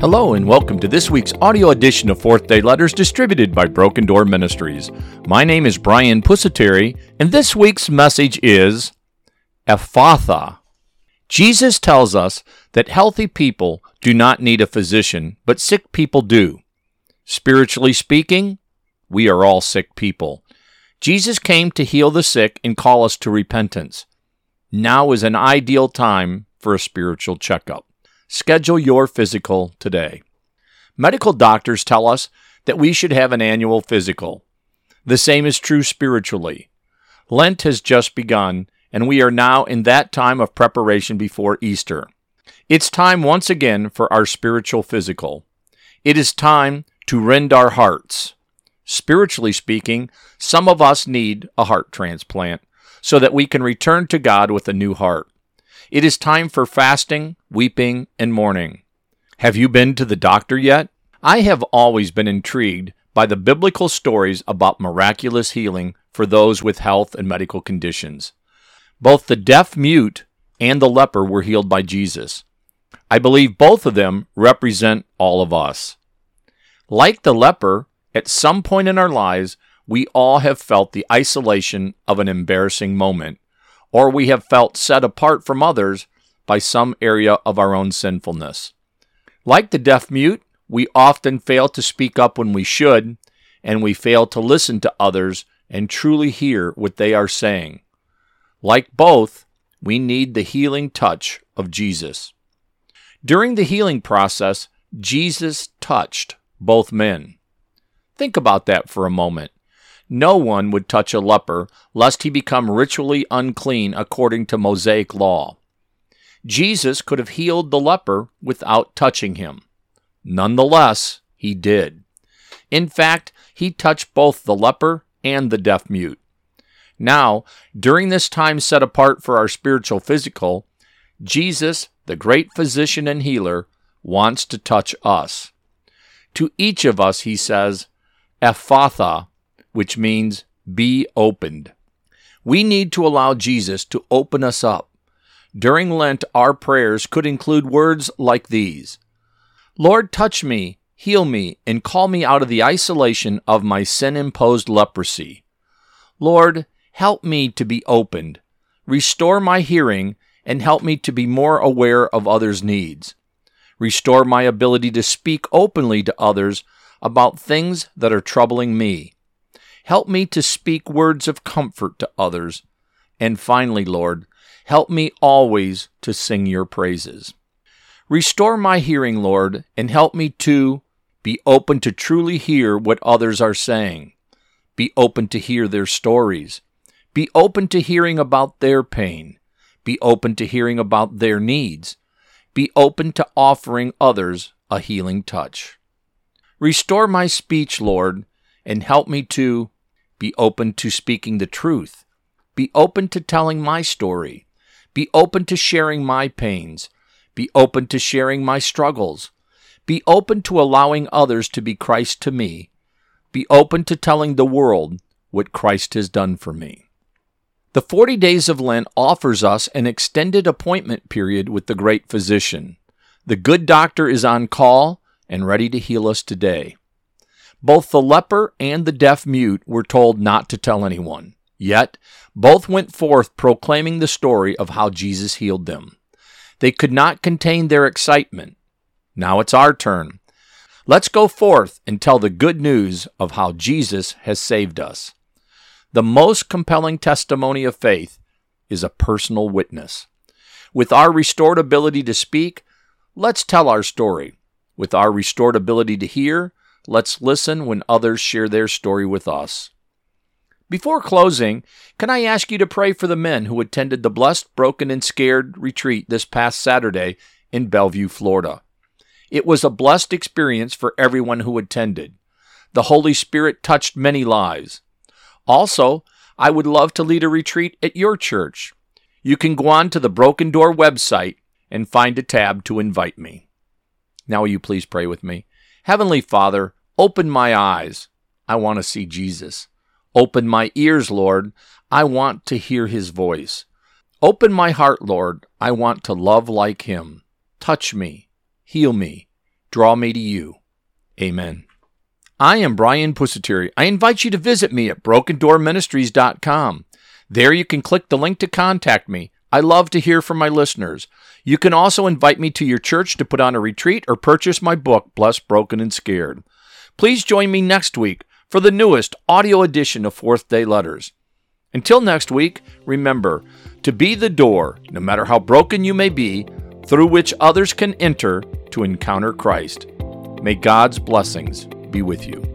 Hello, and welcome to this week's audio edition of Fourth Day Letters distributed by Broken Door Ministries. My name is Brian Pusateri, and this week's message is Ephphatha. Jesus tells us that healthy people do not need a physician, but sick people do. Spiritually speaking, we are all sick people. Jesus came to heal the sick and call us to repentance. Now is an ideal time for a spiritual checkup. Schedule your physical today. Medical doctors tell us that we should have an annual physical. The same is true spiritually. Lent has just begun, and we are now in that time of preparation before Easter. It's time once again for our spiritual physical. It is time to rend our hearts. Spiritually speaking, some of us need a heart transplant so that we can return to God with a new heart. It is time for fasting, weeping, and mourning. Have you been to the doctor yet? I have always been intrigued by the biblical stories about miraculous healing for those with health and medical conditions. Both the deaf mute and the leper were healed by Jesus. I believe both of them represent all of us. Like the leper, at some point in our lives, we all have felt the isolation of an embarrassing moment or we have felt set apart from others by some area of our own sinfulness. Like the deaf mute, we often fail to speak up when we should, and we fail to listen to others and truly hear what they are saying. Like both, we need the healing touch of Jesus. During the healing process, Jesus touched both men. Think about that for a moment. No one would touch a leper, lest he become ritually unclean according to Mosaic law. Jesus could have healed the leper without touching him. Nonetheless, he did. In fact, he touched both the leper and the deaf mute. Now, during this time set apart for our spiritual physical, Jesus, the great physician and healer, wants to touch us. To each of us, he says, Ephphatha, which means be opened. We need to allow Jesus to open us up. During Lent, our prayers could include words like these Lord, touch me, heal me, and call me out of the isolation of my sin imposed leprosy. Lord, help me to be opened. Restore my hearing and help me to be more aware of others' needs. Restore my ability to speak openly to others about things that are troubling me. Help me to speak words of comfort to others. And finally, Lord, help me always to sing your praises. Restore my hearing, Lord, and help me to be open to truly hear what others are saying. Be open to hear their stories. Be open to hearing about their pain. Be open to hearing about their needs. Be open to offering others a healing touch. Restore my speech, Lord, and help me to be open to speaking the truth. Be open to telling my story. Be open to sharing my pains. Be open to sharing my struggles. Be open to allowing others to be Christ to me. Be open to telling the world what Christ has done for me. The 40 days of Lent offers us an extended appointment period with the great physician. The good doctor is on call and ready to heal us today. Both the leper and the deaf mute were told not to tell anyone. Yet, both went forth proclaiming the story of how Jesus healed them. They could not contain their excitement. Now it's our turn. Let's go forth and tell the good news of how Jesus has saved us. The most compelling testimony of faith is a personal witness. With our restored ability to speak, let's tell our story. With our restored ability to hear, Let's listen when others share their story with us. Before closing, can I ask you to pray for the men who attended the Blessed, Broken, and Shared retreat this past Saturday in Belleview, Florida? It was a blessed experience for everyone who attended. The Holy Spirit touched many lives. Also, I would love to lead a retreat at your church. You can go on to the Broken Door website and find a tab to invite me. Now, will you please pray with me? Heavenly Father, Open my eyes. I want to see Jesus. Open my ears, Lord. I want to hear his voice. Open my heart, Lord. I want to love like him. Touch me. Heal me. draw me to you. Amen. I am Brian Pusateri. I invite you to visit me at brokendoorministries.com. There you can click the link to contact me. I love to hear from my listeners. You can also invite me to your church to put on a retreat or purchase my book, Blessed, Broken, and Shared. Please join me next week for the newest audio edition of Fourth Day Letters. Until next week, remember to be the door, no matter how broken you may be, through which others can enter to encounter Christ. May God's blessings be with you.